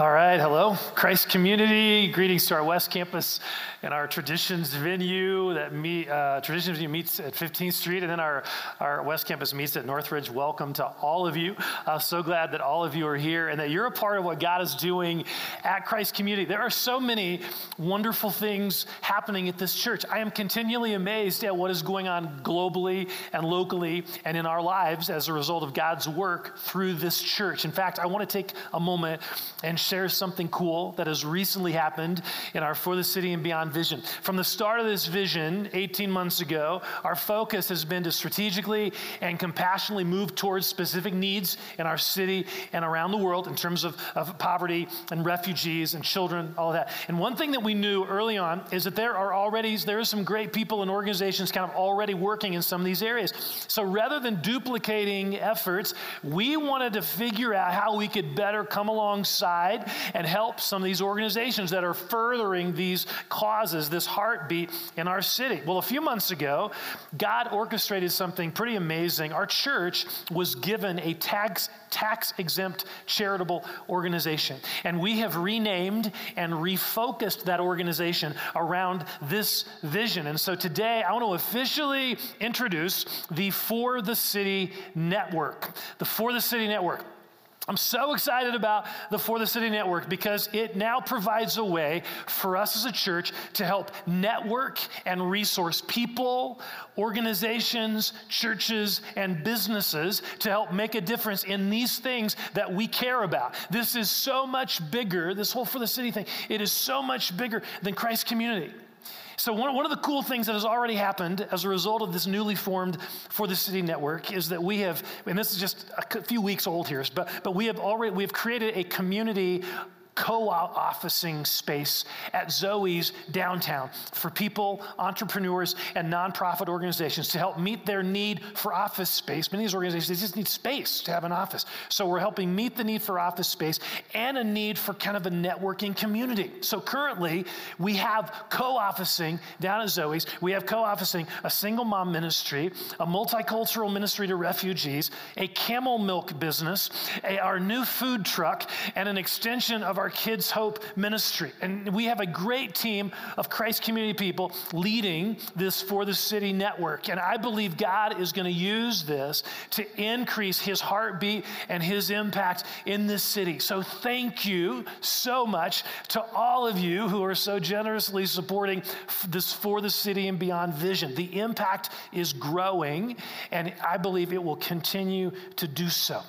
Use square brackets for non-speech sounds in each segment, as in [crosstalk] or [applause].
All right, hello, Christ community. Greetings to our West Campus and our Traditions venue that meet, uh, Traditions venue meets at 15th Street, and then our, our West Campus meets at Northridge. Welcome to all of you. So glad that all of you are here and that you're a part of what God is doing at Christ community. There are so many wonderful things happening at this church. I am continually amazed at what is going on globally and locally and in our lives as a result of God's work through this church. In fact, I want to take a moment and share something cool that has recently happened in our For the City and Beyond vision. From the start of this vision 18 months ago, our focus has been to strategically and compassionately move towards specific needs in our city and around the world in terms of, of poverty and refugees and children, all of that. And one thing that we knew early on is that there are already, there are some great people and organizations kind of already working in some of these areas. So rather than duplicating efforts, we wanted to figure out how we could better come alongside and help some of these organizations that are furthering these causes, this heartbeat in our city. Well, a few months ago, God orchestrated something pretty amazing. Our church was given a tax, tax exempt charitable organization, and we have renamed and refocused that organization around this vision. And so today, I want to officially introduce the For the City Network. The For the City Network. I'm so excited about the For the City Network because it now provides a way for us as a church to help network and resource people, organizations, churches, and businesses to help make a difference in these things that we care about. This is so much bigger, this whole For the City thing, it is so much bigger than Christ's community. So, one, one of the cool things that has already happened as a result of this newly formed For the City Network is that we have, and this is just a few weeks old here, but, but we have already, we have created a community co-officing space at Zoe's downtown for people, entrepreneurs, and nonprofit organizations to help meet their need for office space. Many of these organizations just need space to have an office. So we're helping meet the need for office space and a need for kind of a networking community. So currently we have co-officing down at Zoe's. We have co-officing a single mom ministry, a multicultural ministry to refugees, a camel milk business, a, our new food truck, and an extension of our Kids Hope ministry. And we have a great team of Christ community people leading this For the City network. And I believe God is going to use this to increase his heartbeat and his impact in this city. So thank you so much to all of you who are so generously supporting this For the City and Beyond vision. The impact is growing, and I believe it will continue to do so.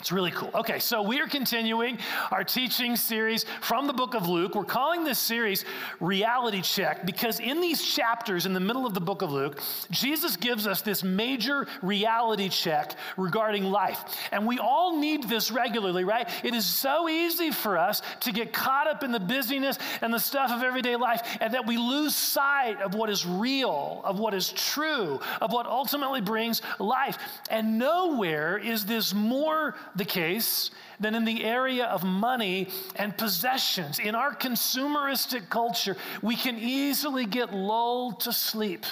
It's really cool. Okay, so we are continuing our teaching series from the book of Luke. We're calling this series Reality Check because in these chapters in the middle of the book of Luke, Jesus gives us this major reality check regarding life. And we all need this regularly, right? It is so easy for us to get caught up in the busyness and the stuff of everyday life and that we lose sight of what is real, of what is true, of what ultimately brings life. And nowhere is this more the case than in the area of money and possessions. In our consumeristic culture, we can easily get lulled to sleep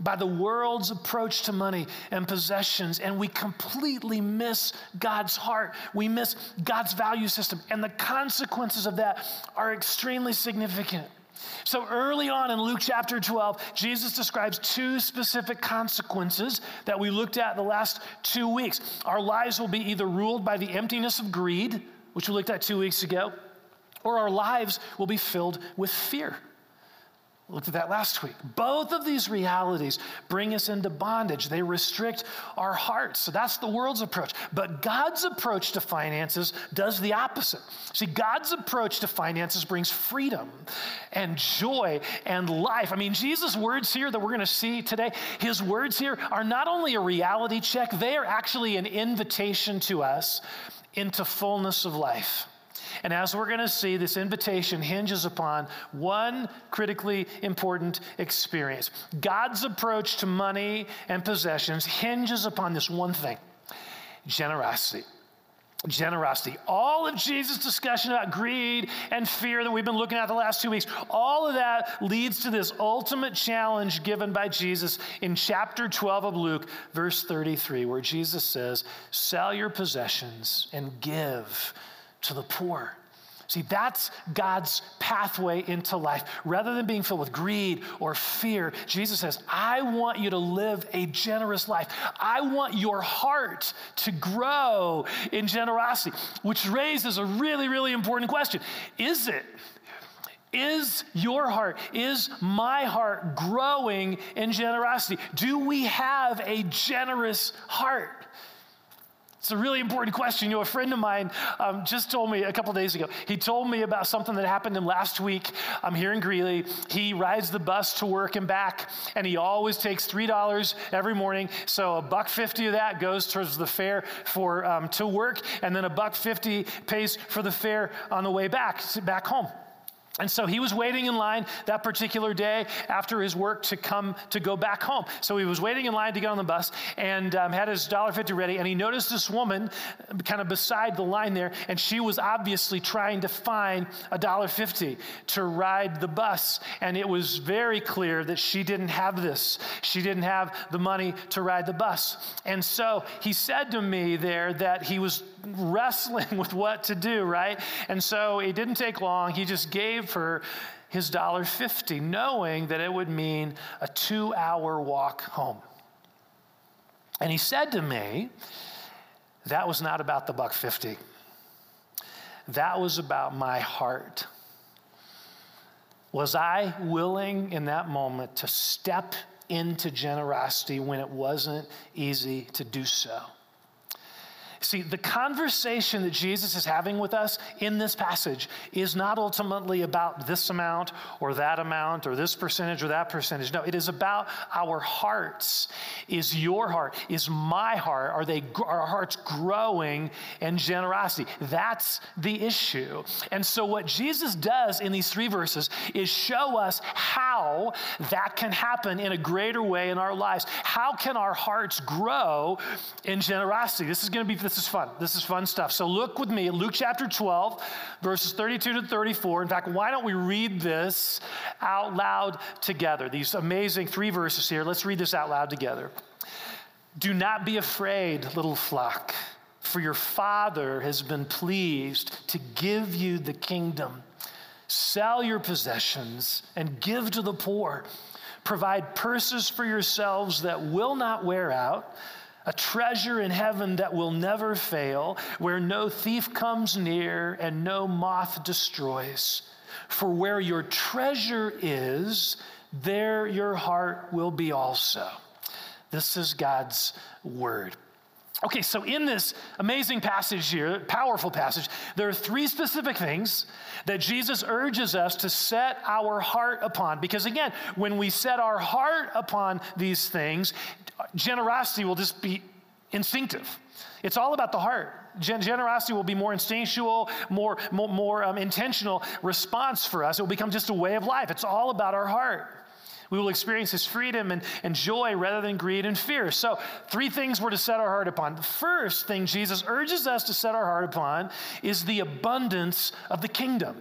by the world's approach to money and possessions, and we completely miss God's heart. We miss God's value system, and the consequences of that are extremely significant. So early on in Luke chapter 12, Jesus describes two specific consequences that we looked at the last two weeks. Our lives will be either ruled by the emptiness of greed, which we looked at two weeks ago, or our lives will be filled with fear looked at that last week. Both of these realities bring us into bondage. They restrict our hearts. So that's the world's approach. But God's approach to finances does the opposite. See, God's approach to finances brings freedom and joy and life. I mean, Jesus' words here that we're going to see today, his words here are not only a reality check, they are actually an invitation to us into fullness of life. And as we're going to see, this invitation hinges upon one critically important experience. God's approach to money and possessions hinges upon this one thing generosity generosity. All of Jesus' discussion about greed and fear that we've been looking at the last two weeks, all of that leads to this ultimate challenge given by Jesus in chapter 12 of Luke, verse 33, where Jesus says, Sell your possessions and give to the poor. See, that's God's pathway into life. Rather than being filled with greed or fear, Jesus says, I want you to live a generous life. I want your heart to grow in generosity, which raises a really, really important question Is it? Is your heart, is my heart growing in generosity? Do we have a generous heart? It's a really important question. You know, a friend of mine um, just told me a couple days ago. He told me about something that happened to him last week. I'm here in Greeley. He rides the bus to work and back, and he always takes three dollars every morning. So a buck fifty of that goes towards the fare for um, to work, and then a buck fifty pays for the fare on the way back back home. And so he was waiting in line that particular day after his work to come to go back home. So he was waiting in line to get on the bus and um, had his $1.50 ready. And he noticed this woman kind of beside the line there, and she was obviously trying to find $1.50 to ride the bus. And it was very clear that she didn't have this. She didn't have the money to ride the bus. And so he said to me there that he was wrestling [laughs] with what to do, right? And so it didn't take long. He just gave her his dollar fifty, knowing that it would mean a two hour walk home. And he said to me, that was not about the buck fifty. That was about my heart. Was I willing in that moment to step into generosity when it wasn't easy to do so? See, the conversation that Jesus is having with us in this passage is not ultimately about this amount or that amount or this percentage or that percentage. No, it is about our hearts. Is your heart, is my heart, are they are our hearts growing in generosity? That's the issue. And so what Jesus does in these three verses is show us how that can happen in a greater way in our lives. How can our hearts grow in generosity? This is going to be this is fun. This is fun stuff. So look with me, Luke chapter 12, verses 32 to 34. In fact, why don't we read this out loud together? These amazing three verses here. Let's read this out loud together. Do not be afraid, little flock, for your Father has been pleased to give you the kingdom. Sell your possessions and give to the poor. Provide purses for yourselves that will not wear out a treasure in heaven that will never fail, where no thief comes near and no moth destroys. For where your treasure is, there your heart will be also. This is God's word. Okay, so in this amazing passage here, powerful passage, there are three specific things that Jesus urges us to set our heart upon. Because again, when we set our heart upon these things, generosity will just be instinctive. It's all about the heart. Gen- generosity will be more instinctual, more, more, more um, intentional response for us. It will become just a way of life. It's all about our heart. We will experience His freedom and, and joy rather than greed and fear. So, three things we're to set our heart upon. The first thing Jesus urges us to set our heart upon is the abundance of the kingdom.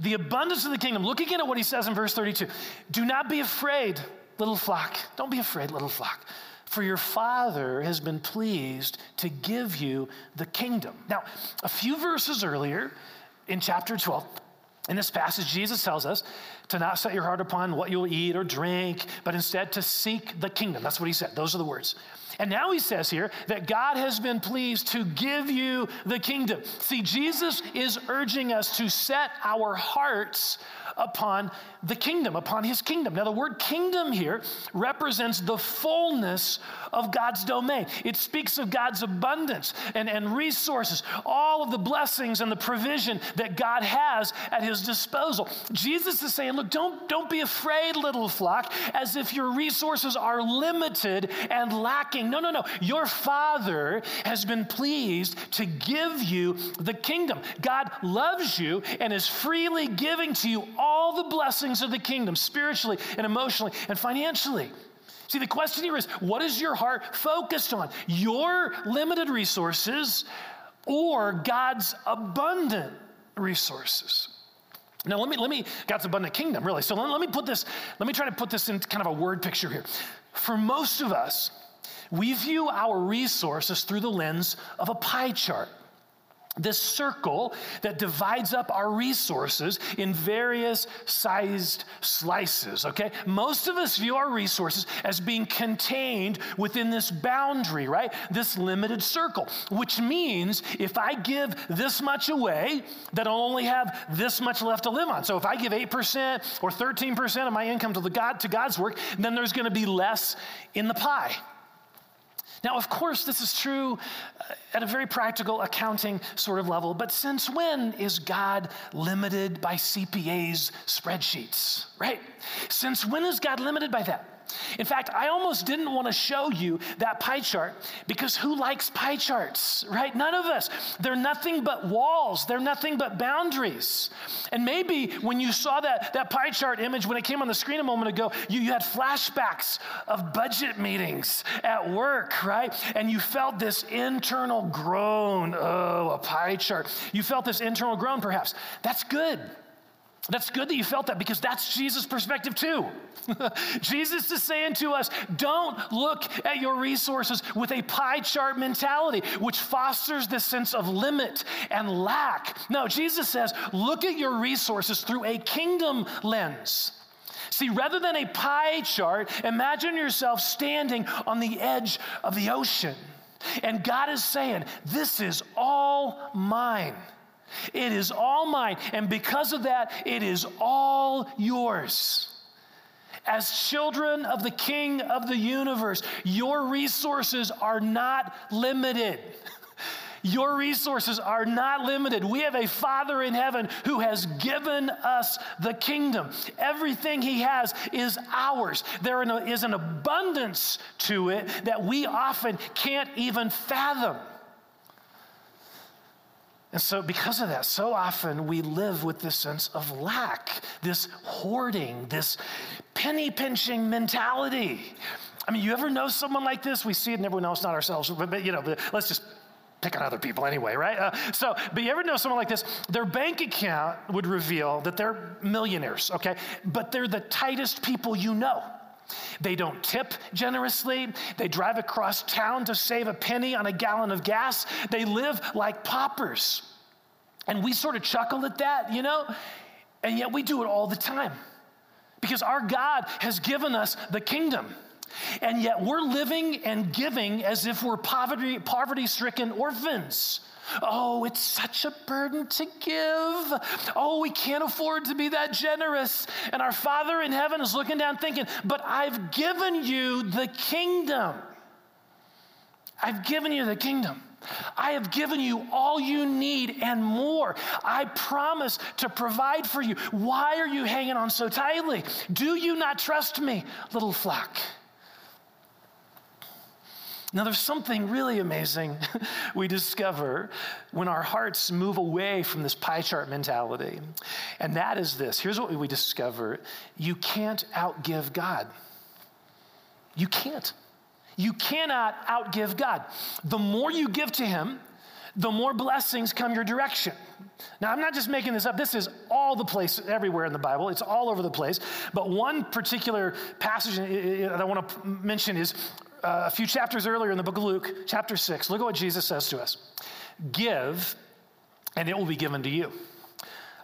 The abundance of the kingdom. Look again at what He says in verse 32 Do not be afraid, little flock. Don't be afraid, little flock for your Father has been pleased to give you the kingdom. Now, a few verses earlier in chapter 12, in this passage, Jesus tells us to not set your heart upon what you'll eat or drink, but instead to seek the kingdom. That's what he said. Those are the words. And now he says here that God has been pleased to give you the kingdom. See, Jesus is urging us to set our hearts upon the kingdom, upon his kingdom. Now, the word kingdom here represents the fullness of God's domain. It speaks of God's abundance and, and resources, all of the blessings and the provision that God has at his disposal. Jesus is saying, Look, don't, don't be afraid, little flock, as if your resources are limited and lacking. No, no, no. Your Father has been pleased to give you the kingdom. God loves you and is freely giving to you all the blessings of the kingdom, spiritually and emotionally and financially. See, the question here is what is your heart focused on? Your limited resources or God's abundant resources? Now, let me, let me, God's abundant kingdom, really. So let, let me put this, let me try to put this in kind of a word picture here. For most of us, we view our resources through the lens of a pie chart. this circle that divides up our resources in various sized slices, okay? Most of us view our resources as being contained within this boundary, right? This limited circle, which means if I give this much away, that I'll only have this much left to live on. So if I give 8% or 13% of my income to the God to God's work, then there's to be less in the pie. Now, of course, this is true uh, at a very practical accounting sort of level, but since when is God limited by CPA's spreadsheets, right? Since when is God limited by that? In fact, I almost didn't want to show you that pie chart because who likes pie charts, right? None of us. They're nothing but walls, they're nothing but boundaries. And maybe when you saw that, that pie chart image when it came on the screen a moment ago, you, you had flashbacks of budget meetings at work, right? And you felt this internal groan. Oh, a pie chart. You felt this internal groan, perhaps. That's good. That's good that you felt that because that's Jesus' perspective too. [laughs] Jesus is saying to us, don't look at your resources with a pie chart mentality, which fosters this sense of limit and lack. No, Jesus says, look at your resources through a kingdom lens. See, rather than a pie chart, imagine yourself standing on the edge of the ocean. And God is saying, This is all mine. It is all mine. And because of that, it is all yours. As children of the King of the universe, your resources are not limited. [laughs] Your resources are not limited. We have a Father in heaven who has given us the kingdom. Everything He has is ours. There is an abundance to it that we often can't even fathom. And so, because of that, so often we live with this sense of lack, this hoarding, this penny pinching mentality. I mean, you ever know someone like this? We see it in everyone else, not ourselves, but, but you know, but let's just pick on other people anyway, right? Uh, so, but you ever know someone like this? Their bank account would reveal that they're millionaires, okay? But they're the tightest people you know. They don't tip generously. They drive across town to save a penny on a gallon of gas. They live like paupers. And we sort of chuckle at that, you know? And yet we do it all the time because our God has given us the kingdom. And yet we're living and giving as if we're poverty, poverty stricken orphans. Oh, it's such a burden to give. Oh, we can't afford to be that generous. And our Father in heaven is looking down thinking, but I've given you the kingdom. I've given you the kingdom. I have given you all you need and more. I promise to provide for you. Why are you hanging on so tightly? Do you not trust me, little flock? Now, there's something really amazing [laughs] we discover when our hearts move away from this pie chart mentality. And that is this here's what we discover you can't outgive God. You can't. You cannot outgive God. The more you give to Him, the more blessings come your direction. Now, I'm not just making this up. This is all the place, everywhere in the Bible. It's all over the place. But one particular passage that I want to mention is uh, a few chapters earlier in the book of Luke, chapter 6. Look at what Jesus says to us Give, and it will be given to you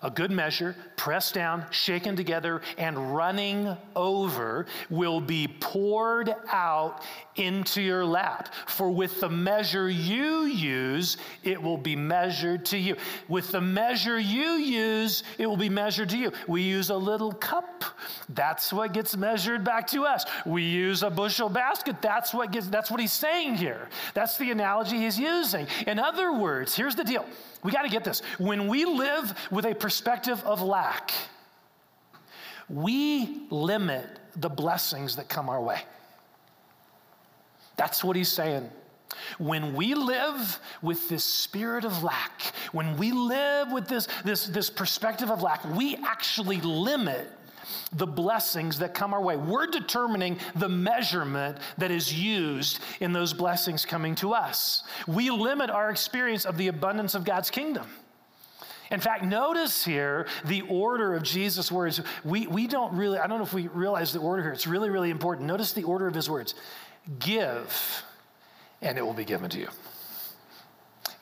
a good measure, pressed down, shaken together, and running over, will be poured out into your lap. For with the measure you use, it will be measured to you. With the measure you use, it will be measured to you. We use a little cup, that's what gets measured back to us. We use a bushel basket, that's what gets that's what he's saying here. That's the analogy he's using. In other words, here's the deal. We got to get this. When we live with a perspective of lack, we limit the blessings that come our way. That's what he's saying. When we live with this spirit of lack, when we live with this, this, this perspective of lack, we actually limit the blessings that come our way. We're determining the measurement that is used in those blessings coming to us. We limit our experience of the abundance of God's kingdom. In fact, notice here the order of Jesus' words. We, we don't really, I don't know if we realize the order here. It's really, really important. Notice the order of his words give, and it will be given to you.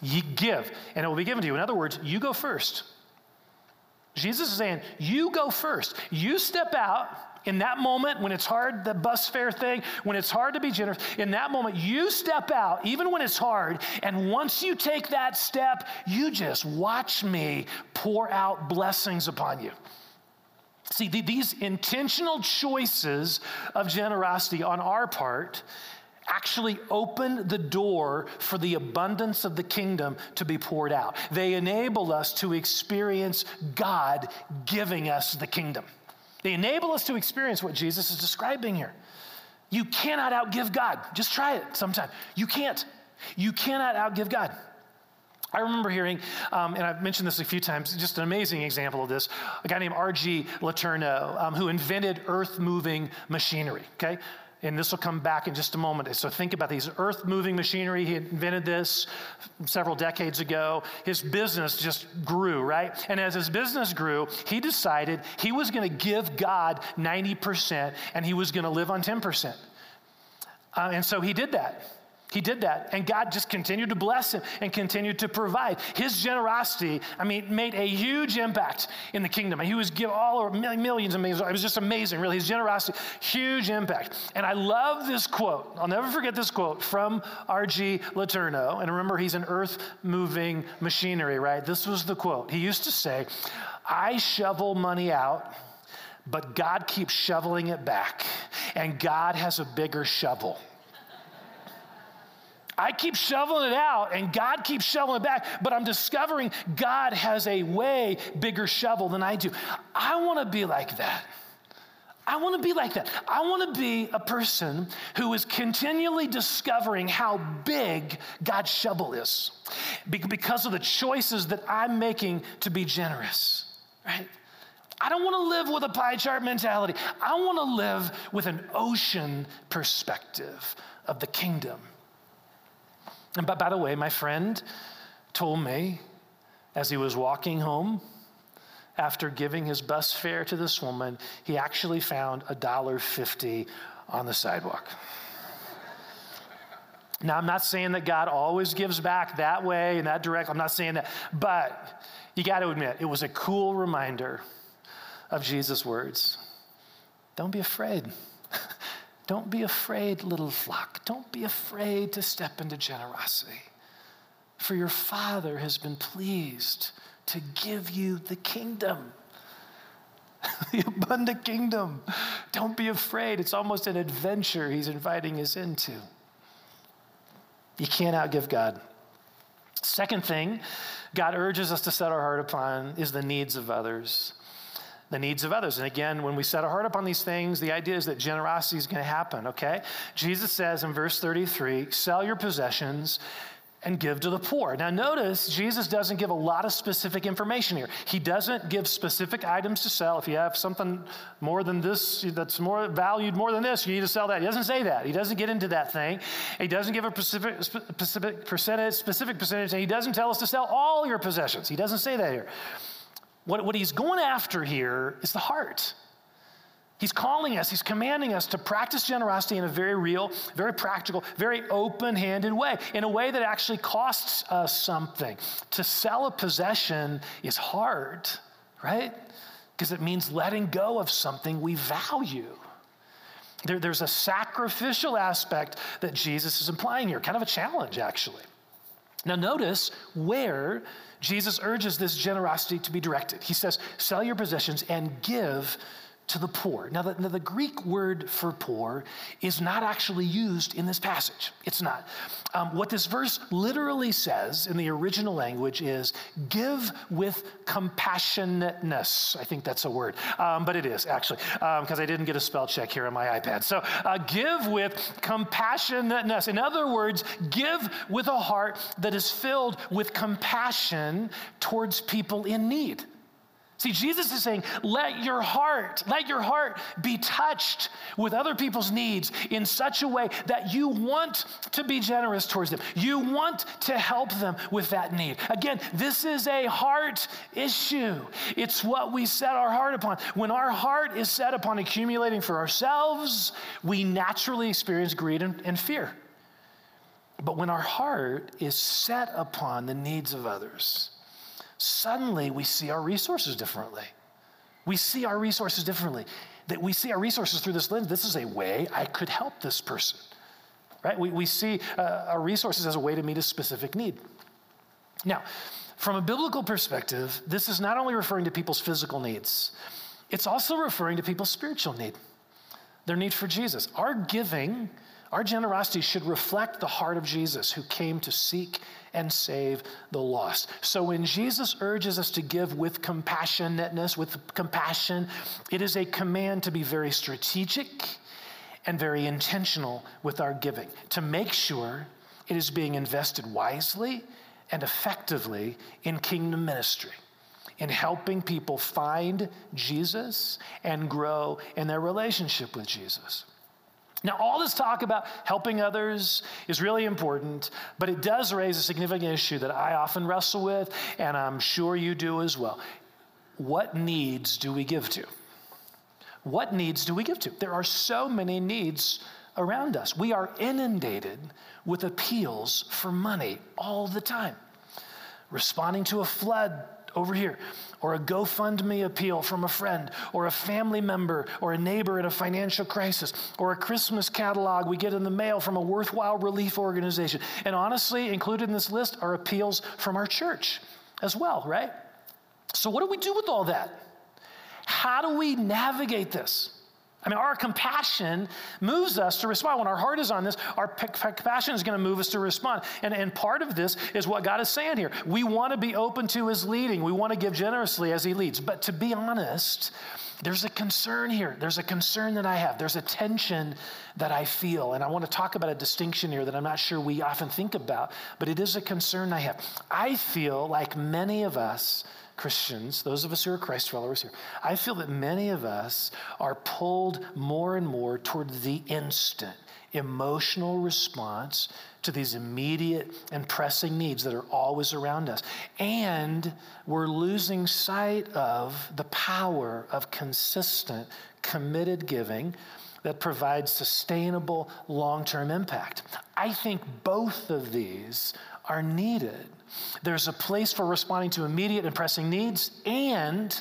You give, and it will be given to you. In other words, you go first. Jesus is saying, You go first. You step out in that moment when it's hard, the bus fare thing, when it's hard to be generous, in that moment, you step out, even when it's hard. And once you take that step, you just watch me pour out blessings upon you. See, these intentional choices of generosity on our part actually open the door for the abundance of the kingdom to be poured out. They enable us to experience God giving us the kingdom. They enable us to experience what Jesus is describing here. You cannot outgive God. Just try it sometime. You can't. You cannot outgive God. I remember hearing, um, and I've mentioned this a few times, just an amazing example of this. A guy named R.G. Letourneau, um, who invented earth moving machinery, okay? And this will come back in just a moment. So think about these earth moving machinery. He invented this several decades ago. His business just grew, right? And as his business grew, he decided he was going to give God 90% and he was going to live on 10%. Uh, and so he did that. He did that, and God just continued to bless him and continued to provide. His generosity, I mean, made a huge impact in the kingdom. He was give all over millions and millions. It was just amazing, really. His generosity, huge impact. And I love this quote. I'll never forget this quote from R.G. Letourneau. And remember, he's an earth-moving machinery, right? This was the quote. He used to say, "I shovel money out." But God keeps shoveling it back, and God has a bigger shovel. I keep shoveling it out and God keeps shoveling it back, but I'm discovering God has a way bigger shovel than I do. I want to be like that. I want to be like that. I want to be a person who is continually discovering how big God's shovel is because of the choices that I'm making to be generous, right? I don't want to live with a pie chart mentality. I want to live with an ocean perspective of the kingdom. And by the way, my friend told me as he was walking home after giving his bus fare to this woman, he actually found a dollar fifty on the sidewalk. Now, I'm not saying that God always gives back that way and that direct. I'm not saying that. But you got to admit, it was a cool reminder of Jesus' words. Don't be afraid. Don't be afraid, little flock. Don't be afraid to step into generosity. For your Father has been pleased to give you the kingdom, [laughs] the abundant kingdom. Don't be afraid. It's almost an adventure He's inviting us into. You can't outgive God. Second thing God urges us to set our heart upon is the needs of others the needs of others. And again, when we set our heart upon these things, the idea is that generosity is going to happen, okay? Jesus says in verse 33 sell your possessions and give to the poor. Now, notice Jesus doesn't give a lot of specific information here. He doesn't give specific items to sell. If you have something more than this, that's more valued more than this, you need to sell that. He doesn't say that. He doesn't get into that thing. He doesn't give a specific, specific percentage, specific percentage, and he doesn't tell us to sell all your possessions. He doesn't say that here. What, what he's going after here is the heart. He's calling us, he's commanding us to practice generosity in a very real, very practical, very open handed way, in a way that actually costs us something. To sell a possession is hard, right? Because it means letting go of something we value. There, there's a sacrificial aspect that Jesus is implying here, kind of a challenge, actually. Now, notice where Jesus urges this generosity to be directed. He says, Sell your possessions and give to the poor. Now, the, the Greek word for poor is not actually used in this passage. It's not. Um, what this verse literally says in the original language is give with compassionateness. I think that's a word, um, but it is actually, because um, I didn't get a spell check here on my iPad. So, uh, give with compassionateness. In other words, give with a heart that is filled with compassion towards people in need. See, Jesus is saying, let your heart, let your heart be touched with other people's needs in such a way that you want to be generous towards them. You want to help them with that need. Again, this is a heart issue. It's what we set our heart upon. When our heart is set upon accumulating for ourselves, we naturally experience greed and, and fear. But when our heart is set upon the needs of others, suddenly we see our resources differently. We see our resources differently. That we see our resources through this lens. This is a way I could help this person. Right? We, we see uh, our resources as a way to meet a specific need. Now, from a biblical perspective, this is not only referring to people's physical needs, it's also referring to people's spiritual need, their need for Jesus. Our giving, our generosity should reflect the heart of Jesus who came to seek and save the lost. So when Jesus urges us to give with compassionateness, with compassion, it is a command to be very strategic and very intentional with our giving, to make sure it is being invested wisely and effectively in kingdom ministry, in helping people find Jesus and grow in their relationship with Jesus. Now, all this talk about helping others is really important, but it does raise a significant issue that I often wrestle with, and I'm sure you do as well. What needs do we give to? What needs do we give to? There are so many needs around us. We are inundated with appeals for money all the time. Responding to a flood over here, or a GoFundMe appeal from a friend, or a family member, or a neighbor in a financial crisis, or a Christmas catalog we get in the mail from a worthwhile relief organization. And honestly, included in this list are appeals from our church as well, right? So, what do we do with all that? How do we navigate this? I mean, our compassion moves us to respond. When our heart is on this, our p- compassion is going to move us to respond. And, and part of this is what God is saying here. We want to be open to His leading, we want to give generously as He leads. But to be honest, there's a concern here. There's a concern that I have. There's a tension that I feel. And I want to talk about a distinction here that I'm not sure we often think about, but it is a concern I have. I feel like many of us Christians, those of us who are Christ followers here, I feel that many of us are pulled more and more toward the instant emotional response to these immediate and pressing needs that are always around us. And we're losing sight of the power of consistent, committed giving that provides sustainable long term impact. I think both of these are needed. There's a place for responding to immediate and pressing needs, and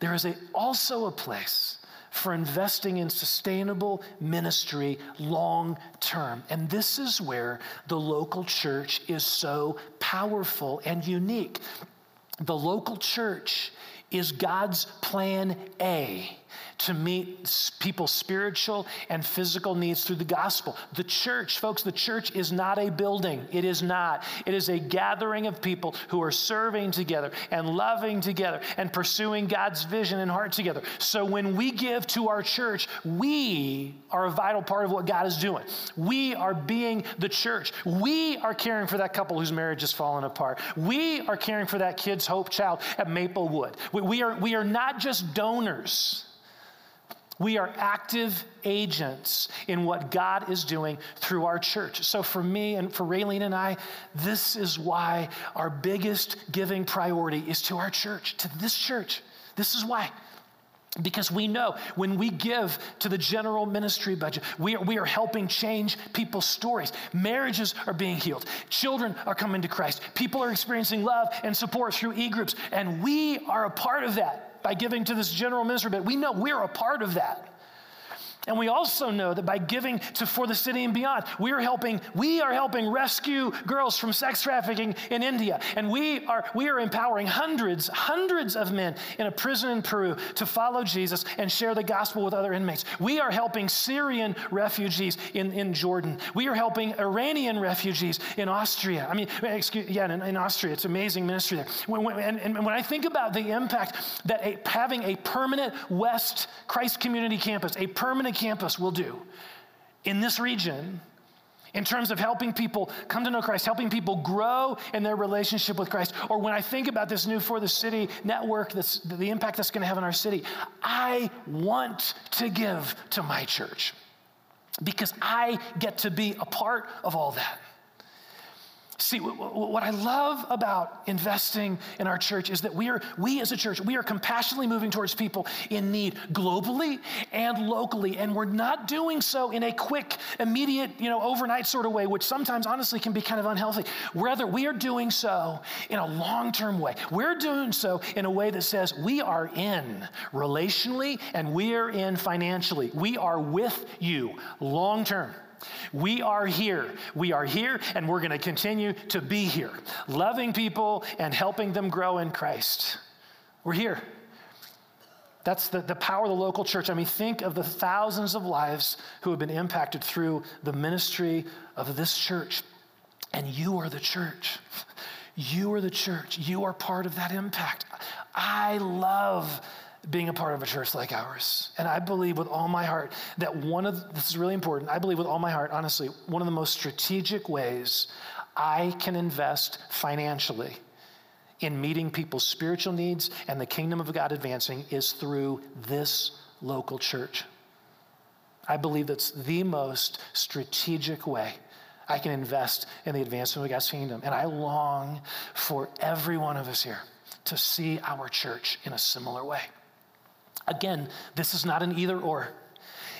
there is a, also a place for investing in sustainable ministry long term. And this is where the local church is so powerful and unique. The local church is God's plan A to meet people's spiritual and physical needs through the gospel. The church, folks, the church is not a building. It is not. It is a gathering of people who are serving together and loving together and pursuing God's vision and heart together. So when we give to our church, we are a vital part of what God is doing. We are being the church. We are caring for that couple whose marriage is falling apart. We are caring for that Kids Hope child at Maplewood. We, we are, we are not just donors. We are active agents in what God is doing through our church. So, for me and for Raylene and I, this is why our biggest giving priority is to our church, to this church. This is why. Because we know when we give to the general ministry budget, we are, we are helping change people's stories. Marriages are being healed. Children are coming to Christ. People are experiencing love and support through e groups. And we are a part of that by giving to this general ministry, but we know we're a part of that. And we also know that by giving to For the City and Beyond, we are helping, we are helping rescue girls from sex trafficking in India. And we are, we are empowering hundreds, hundreds of men in a prison in Peru to follow Jesus and share the gospel with other inmates. We are helping Syrian refugees in, in Jordan. We are helping Iranian refugees in Austria. I mean, excuse, yeah, in, in Austria, it's amazing ministry there. When, when, and, and when I think about the impact that a, having a permanent West Christ Community Campus, a permanent campus will do in this region in terms of helping people come to know Christ, helping people grow in their relationship with Christ. Or when I think about this new For the City network, that's, the impact that's going to have on our city, I want to give to my church because I get to be a part of all that. See, what I love about investing in our church is that we are, we as a church, we are compassionately moving towards people in need globally and locally. And we're not doing so in a quick, immediate, you know, overnight sort of way, which sometimes honestly can be kind of unhealthy. Rather, we are doing so in a long term way. We're doing so in a way that says we are in relationally and we are in financially. We are with you long term. We are here. We are here, and we're going to continue to be here, loving people and helping them grow in Christ. We're here. That's the, the power of the local church. I mean, think of the thousands of lives who have been impacted through the ministry of this church. And you are the church. You are the church. You are part of that impact. I love being a part of a church like ours. And I believe with all my heart that one of this is really important. I believe with all my heart, honestly, one of the most strategic ways I can invest financially in meeting people's spiritual needs and the kingdom of God advancing is through this local church. I believe that's the most strategic way I can invest in the advancement of God's kingdom. And I long for every one of us here to see our church in a similar way. Again, this is not an either or.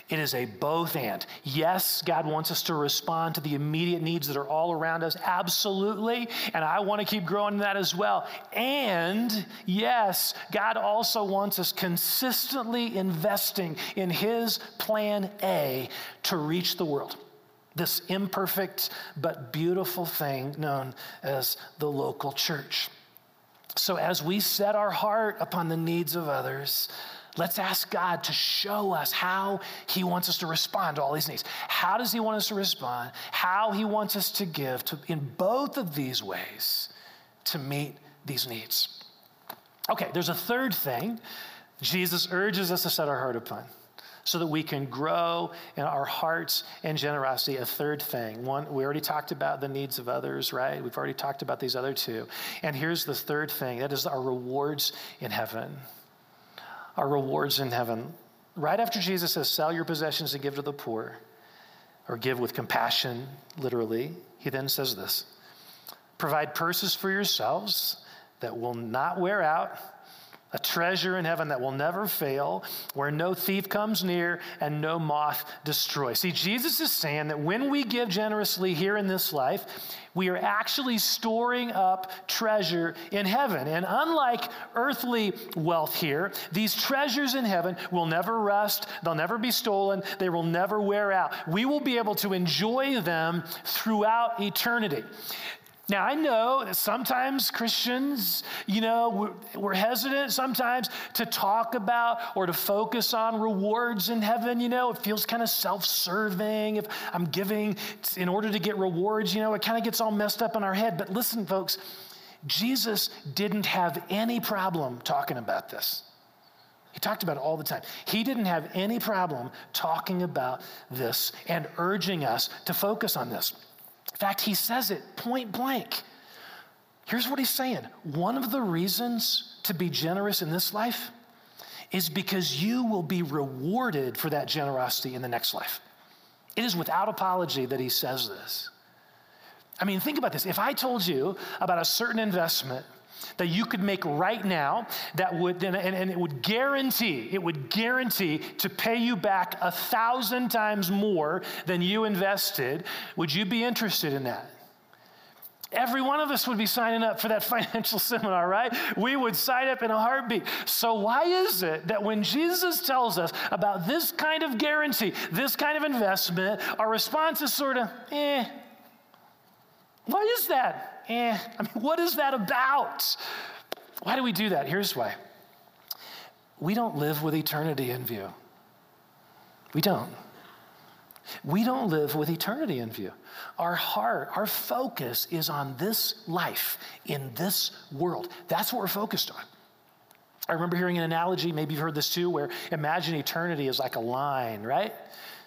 It is a both and. Yes, God wants us to respond to the immediate needs that are all around us. Absolutely. And I want to keep growing in that as well. And yes, God also wants us consistently investing in His plan A to reach the world. This imperfect but beautiful thing known as the local church. So, as we set our heart upon the needs of others, Let's ask God to show us how He wants us to respond to all these needs. How does He want us to respond? How He wants us to give to, in both of these ways to meet these needs. Okay, there's a third thing Jesus urges us to set our heart upon so that we can grow in our hearts and generosity. A third thing. One, we already talked about the needs of others, right? We've already talked about these other two. And here's the third thing that is our rewards in heaven our rewards in heaven. Right after Jesus says, Sell your possessions and give to the poor, or give with compassion, literally, he then says this Provide purses for yourselves that will not wear out a treasure in heaven that will never fail, where no thief comes near and no moth destroys. See, Jesus is saying that when we give generously here in this life, we are actually storing up treasure in heaven. And unlike earthly wealth here, these treasures in heaven will never rust, they'll never be stolen, they will never wear out. We will be able to enjoy them throughout eternity. Now, I know that sometimes Christians, you know, we're, we're, hesitant sometimes to talk about or to focus on rewards in heaven. You know, it feels kind of self serving. If I'm giving in order to get rewards, you know, it kind of gets all messed up in our head. But listen, folks, Jesus didn't have any problem talking about this. He talked about it all the time. He didn't have any problem talking about this and urging us to focus on this. Fact, he says it point blank. Here's what he's saying one of the reasons to be generous in this life is because you will be rewarded for that generosity in the next life. It is without apology that he says this. I mean, think about this. If I told you about a certain investment that you could make right now that would and, and, it would guarantee it would guarantee to pay you back a thousand times more than you invested would you be interested in that Every one of us would be signing up for that [laughs] financial seminar, right? We would sign up in a heartbeat. So, why is it that when Jesus tells us about this kind of guarantee, this kind of investment, our response is sort of, eh? Why is that? Eh, I mean, what is that about? Why do we do that? Here's why we don't live with eternity in view. We don't. We don't live with eternity in view. Our heart, our focus is on this life in this world. That's what we're focused on. I remember hearing an analogy, maybe you've heard this too, where imagine eternity is like a line, right?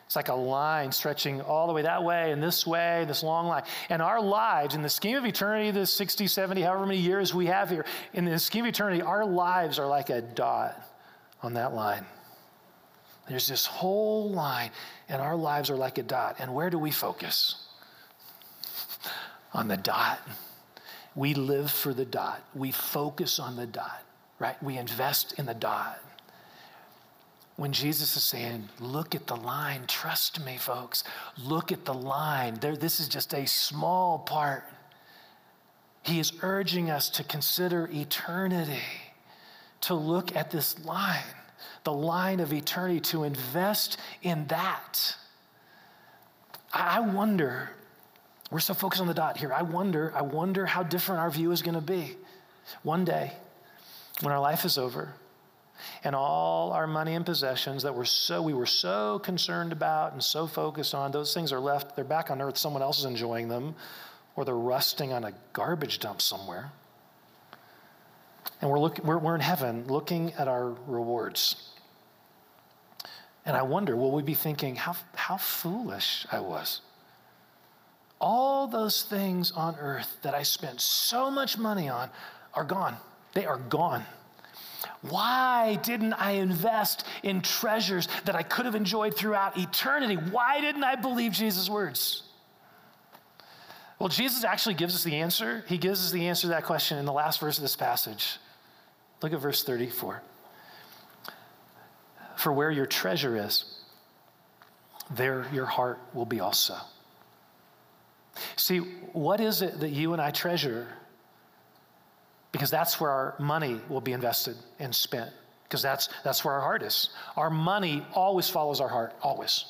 It's like a line stretching all the way that way and this way, this long line. And our lives, in the scheme of eternity, the 60, 70, however many years we have here, in the scheme of eternity, our lives are like a dot on that line. There's this whole line, and our lives are like a dot. And where do we focus? on the dot. We live for the dot. We focus on the dot, right? We invest in the dot. When Jesus is saying, Look at the line, trust me, folks, look at the line. There, this is just a small part. He is urging us to consider eternity, to look at this line, the line of eternity, to invest in that. I wonder we're so focused on the dot here. I wonder, I wonder how different our view is going to be one day when our life is over and all our money and possessions that were so we were so concerned about and so focused on those things are left they're back on earth someone else is enjoying them or they're rusting on a garbage dump somewhere and we're, we're, we're in heaven looking at our rewards and i wonder will we be thinking how, how foolish i was all those things on earth that I spent so much money on are gone. They are gone. Why didn't I invest in treasures that I could have enjoyed throughout eternity? Why didn't I believe Jesus' words? Well, Jesus actually gives us the answer. He gives us the answer to that question in the last verse of this passage. Look at verse 34. For where your treasure is, there your heart will be also. See, what is it that you and I treasure? Because that's where our money will be invested and spent, because that's, that's where our heart is. Our money always follows our heart, always.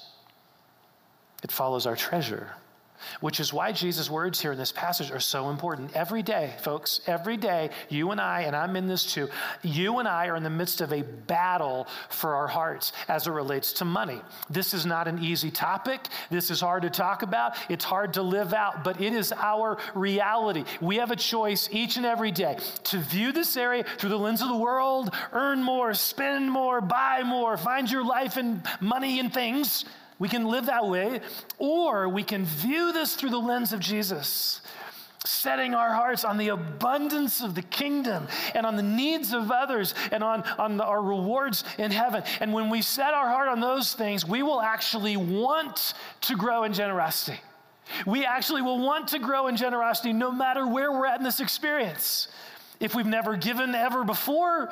It follows our treasure which is why Jesus' words here in this passage are so important. Every day, folks, every day, you and I, and I'm in this too, you and I are in the midst of a battle for our hearts as it relates to money. This is not an easy topic. This is hard to talk about. It's hard to live out, but it is our reality. We have a choice each and every day to view this area through the lens of the world, earn more, spend more, buy more, find your life in money and things we can live that way, or we can view this through the lens of Jesus, setting our hearts on the abundance of the kingdom and on the needs of others and on, on the, our rewards in heaven. And when we set our heart on those things, we will actually want to grow in generosity. We actually will want to grow in generosity no matter where we're at in this experience. If we've never given ever before,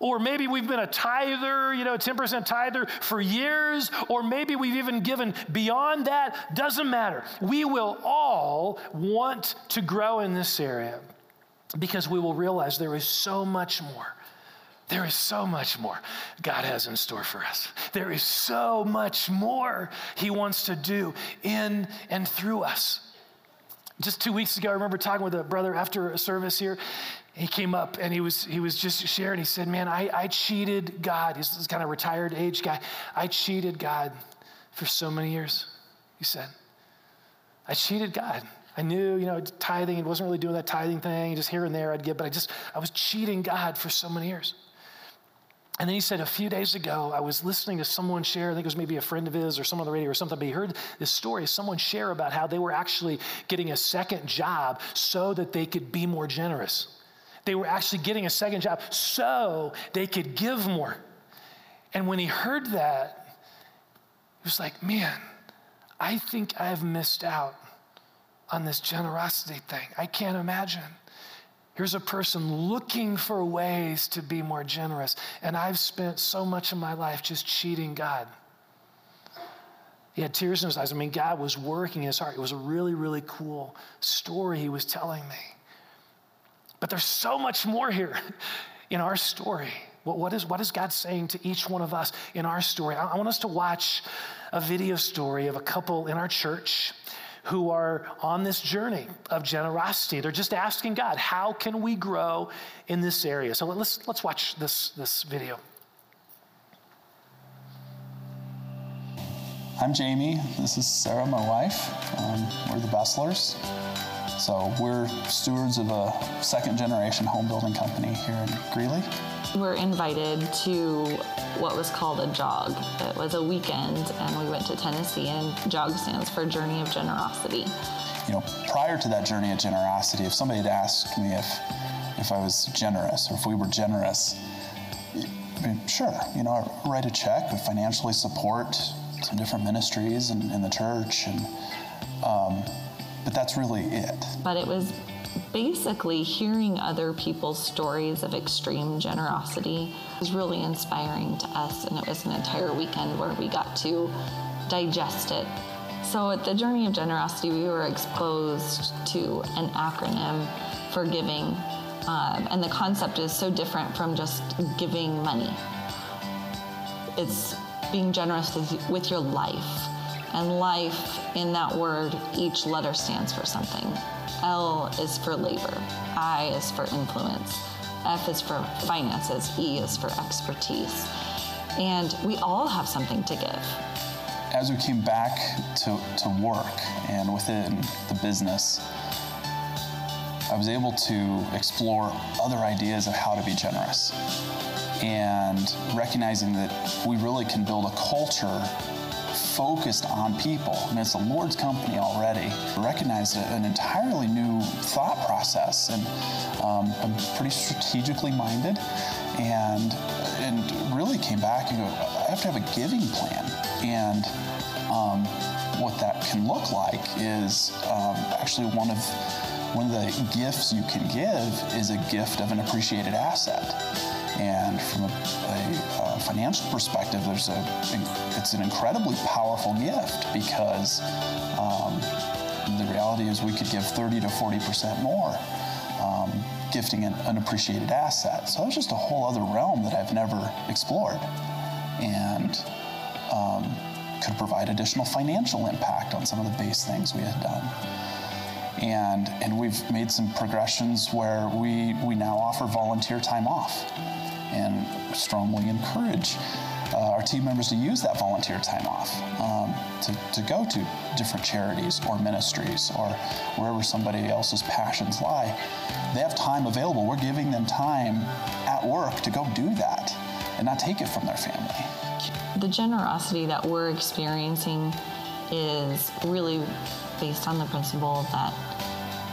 or maybe we've been a tither, you know, 10% tither for years, or maybe we've even given beyond that. Doesn't matter. We will all want to grow in this area because we will realize there is so much more. There is so much more God has in store for us. There is so much more He wants to do in and through us. Just two weeks ago, I remember talking with a brother after a service here, he came up and he was he was just sharing. He said, "Man, I, I cheated God. He's this kind of retired age guy. I cheated God for so many years." He said, "I cheated God. I knew, you know, tithing. He wasn't really doing that tithing thing. Just here and there, I'd give, but I just I was cheating God for so many years." And then he said, a few days ago, I was listening to someone share, I think it was maybe a friend of his or someone on the radio or something, but he heard this story, someone share about how they were actually getting a second job so that they could be more generous. They were actually getting a second job so they could give more. And when he heard that, he was like, man, I think I've missed out on this generosity thing. I can't imagine. Here's a person looking for ways to be more generous, and I've spent so much of my life just cheating God. He had tears in his eyes. I mean, God was working in his heart. It was a really, really cool story he was telling me. But there's so much more here in our story. What, is, what is God saying to each one of us in our story? I, want us to watch a video story of a couple in our church who are on this journey of generosity. They're just asking God, how can we grow in this area? So let's, let's watch this, this video. I'm Jamie. This is Sarah, my wife. Um, we're the Besslers. So we're stewards of a second generation home building company here in Greeley. We're invited to what was called a jog. It was a weekend and we went to Tennessee and JOG stands for Journey of Generosity. You know, prior to that journey of generosity, if somebody had asked me if if I was generous or if we were generous, I mean, sure, you know, I write a check, financially support some different ministries in, in the church and um, but that's really it. But it was basically hearing other people's stories of extreme generosity was really inspiring to us, and it was an entire weekend where we got to digest it. So, at the Journey of Generosity, we were exposed to an acronym for giving, um, and the concept is so different from just giving money. It's being generous with, with your life. And life, in that word, each letter stands for something. L is for labor, I is for influence, F is for finances, E is for expertise. And we all have something to give. As we came back to, to work and within the business, I was able to explore other ideas of how to be generous and recognizing that we really can build a culture focused on people. I mean, it's the Lord's company already. Recognized an entirely new thought process, and um, I'm pretty strategically minded, and and really came back and go, I have to have a giving plan, and um, what that can look like is um, actually one of one of the gifts you can give is a gift of an appreciated asset. And from a, a, a financial perspective, there's a it's an incredibly powerful gift because um, the reality is we could give 30 to 40 percent more. Um, gifting an unappreciated asset. So that's just a whole other realm that I've never explored, and um, could provide additional financial impact on some of the base things we had done and and we've made some progressions where we we now offer volunteer time off and strongly encourage uh, our team members to use that volunteer time off um, to, to go to different charities or ministries or wherever somebody else's passions lie. They have time available. We're giving them time at work to go do that and not take it from their family. The generosity that we're experiencing is really based on the principle that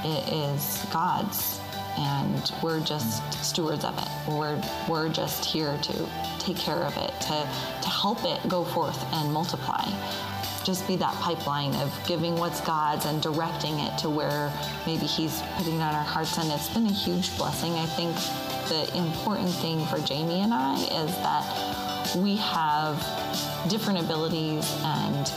it is God's and we're just stewards of it. We're, we're just here to take care of it, to, to help it go forth and multiply. Just be that pipeline of giving what's God's and directing it to where maybe He's putting it on our hearts. And it's been a huge blessing. I think the important thing for Jamie and I is that we have different abilities and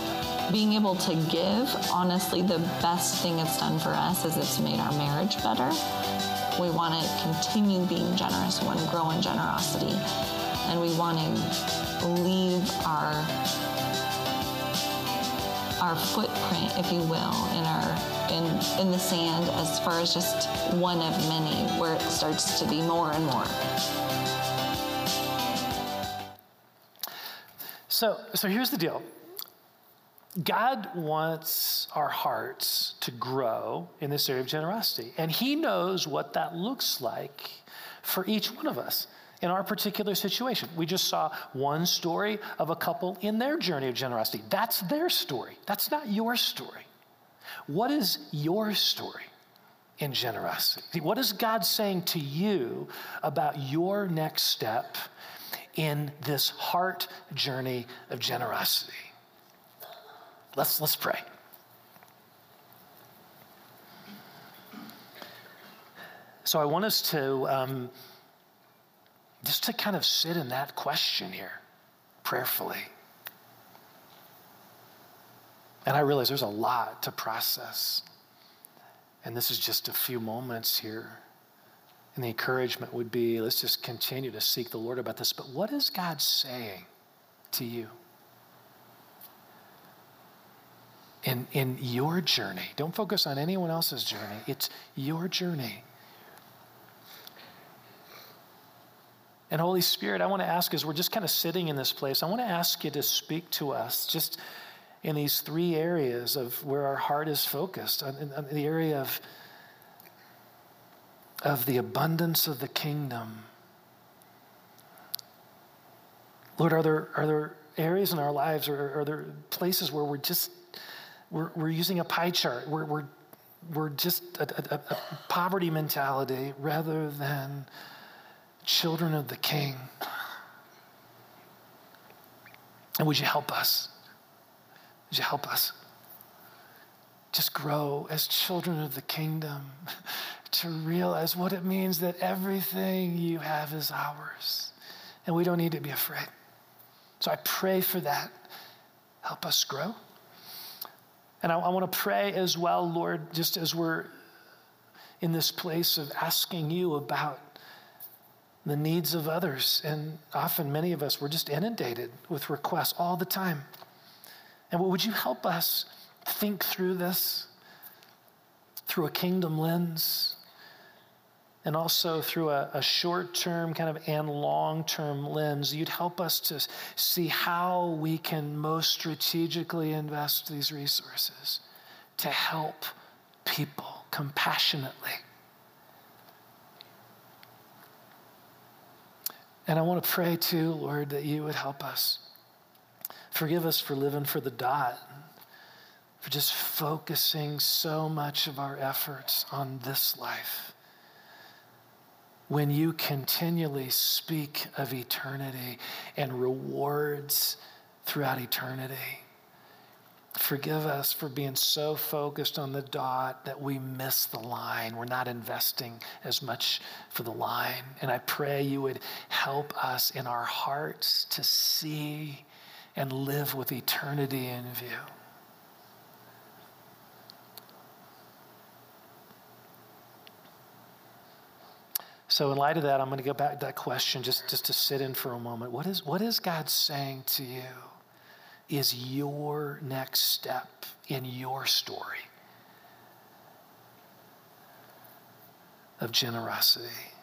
being able to give, honestly, the best thing it's done for us is it's made our marriage better. We want to continue being generous. We want to grow in generosity. And we want to leave our our footprint, if you will, in our in in the sand as far as just one of many, where it starts to be more and more. So so here's the deal. God wants our hearts to grow in this area of generosity. And He knows what that looks like for each one of us in our particular situation. We just saw one story of a couple in their journey of generosity. That's their story, that's not your story. What is your story? In generosity. What is God saying to you about your next step in this heart journey of generosity? Let's, let's pray. So I want us to um, just to kind of sit in that question here prayerfully. And I realize there's a lot to process. And this is just a few moments here. And the encouragement would be let's just continue to seek the Lord about this. But what is God saying to you? In, in your journey. Don't focus on anyone else's journey, it's your journey. And Holy Spirit, I want to ask as we're just kind of sitting in this place, I want to ask you to speak to us just in these three areas of where our heart is focused, on, on the area of, of the abundance of the kingdom. Lord, are there, are there areas in our lives or are there places where we're just we're, we're using a pie chart. We're, we're, we're just a, a, a poverty mentality rather than children of the King. And would you help us? Would you help us just grow as children of the kingdom [laughs] to realize what it means that everything you have is ours and we don't need to be afraid. So I pray for that. Help us grow. And I, I want to pray as well, Lord, just as we're in this place of asking you about the needs of others. And often, many of us, we're just inundated with requests all the time. And would you help us think through this through a kingdom lens and also through a, a short term kind of and long term lens? You'd help us to see how we can most strategically invest these resources to help people compassionately. And I want to pray too, Lord, that you would help us. Forgive us for living for the dot, for just focusing so much of our efforts on this life. When you continually speak of eternity and rewards throughout eternity. Forgive us for being so focused on the dot that we miss the line. We're not investing as much for the line. And I pray you would help us in our hearts to see and live with eternity in view. So, in light of that, I'm going to go back to that question just, just to sit in for a moment. What is, what is God saying to you? is your next step in your story of generosity.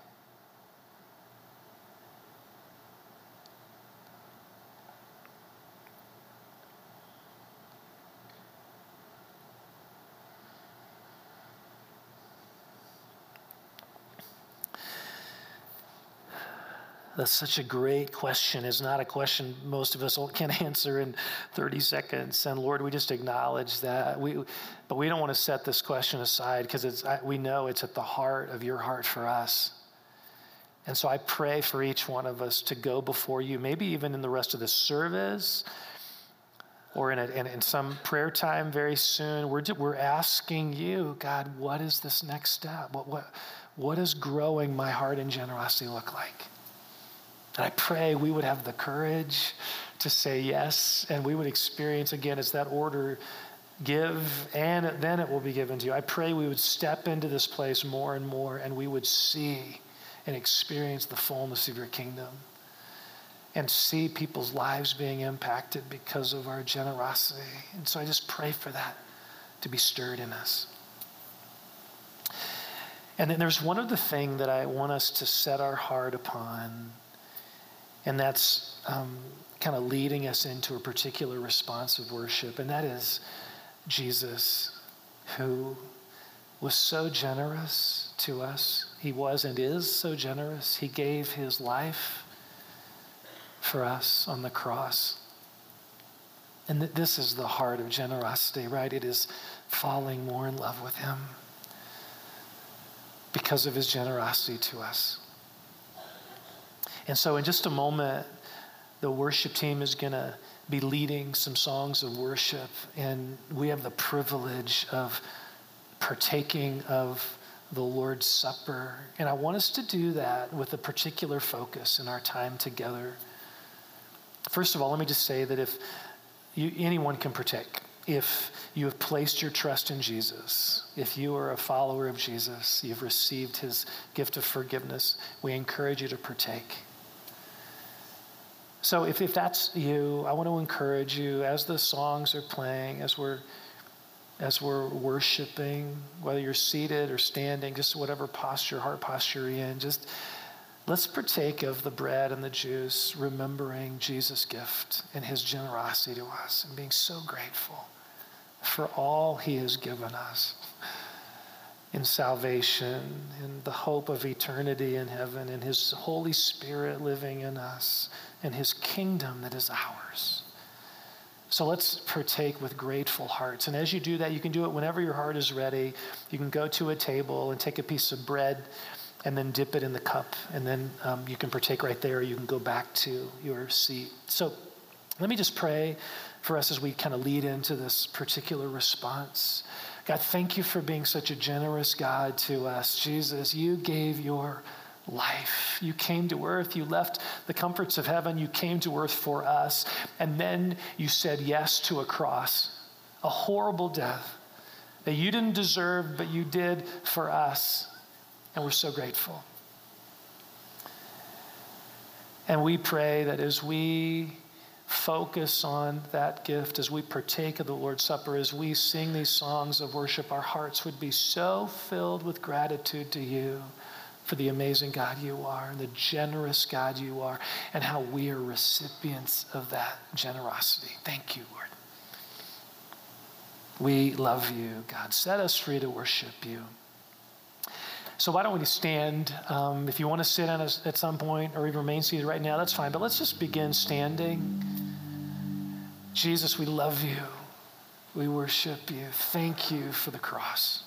That's such a great question. It's not a question most of us can [laughs] answer in 30 seconds. And Lord, we just acknowledge that. We, but we don't want to set this question aside because it's, we know it's at the heart of your heart for us. And so I pray for each one of us to go before you, maybe even in the rest of the service or in, a, in, in some prayer time very soon. We're, we're asking you, God, what is this next step? What, what, what does growing my heart in generosity look like? And I pray we would have the courage to say yes, and we would experience again, it's that order give, and then it will be given to you. I pray we would step into this place more and more, and we would see and experience the fullness of your kingdom and see people's lives being impacted because of our generosity. And so I just pray for that to be stirred in us. And then there's one other thing that I want us to set our heart upon and that's um, kind of leading us into a particular response of worship, and that is Jesus, who was so generous to us. He was and is so generous. He gave his life for us on the cross. And this is the heart of generosity, right? It is falling more in love with him because of his generosity to us. And so, in just a moment, the worship team is going to be leading some songs of worship, and we have the privilege of partaking of the Lord's Supper. And I want us to do that with a particular focus in our time together. First of all, let me just say that if you, anyone can partake, if you have placed your trust in Jesus, if you are a follower of Jesus, you've received his gift of forgiveness, we encourage you to partake. So if, if that's you, I want to encourage you as the songs are playing, as we're as we're worshiping, whether you're seated or standing, just whatever posture, heart posture you're in, just let's partake of the bread and the juice, remembering Jesus' gift and his generosity to us and being so grateful for all he has given us in salvation, in the hope of eternity in heaven, in his Holy Spirit living in us in his kingdom that is ours. So let's partake with grateful hearts. And as you do that, you can do it whenever your heart is ready. You can go to a table and take a piece of bread and then dip it in the cup. And then um, you can partake right there. You can go back to your seat. So let me just pray for us as we kind of lead into this particular response. God, thank you for being such a generous God to us. Jesus, you gave your life. You came to earth. You left the comforts of heaven. You came to earth for us. And then you said yes to a cross, a horrible death that you didn't deserve, but you did for us. And we're so grateful. And we pray that as we focus on that gift, as we partake of the Lord's Supper, as we sing these songs of worship, our hearts would be so filled with gratitude to you for the amazing God you are and the generous God you are, and how we are recipients of that generosity. Thank you, Lord. We love you, God. Set us free to worship you. So why don't we stand? Um, if you want to sit at some point or even remain seated right now, that's fine. But let's just begin standing. Jesus, we love you. We worship you. Thank you for the cross.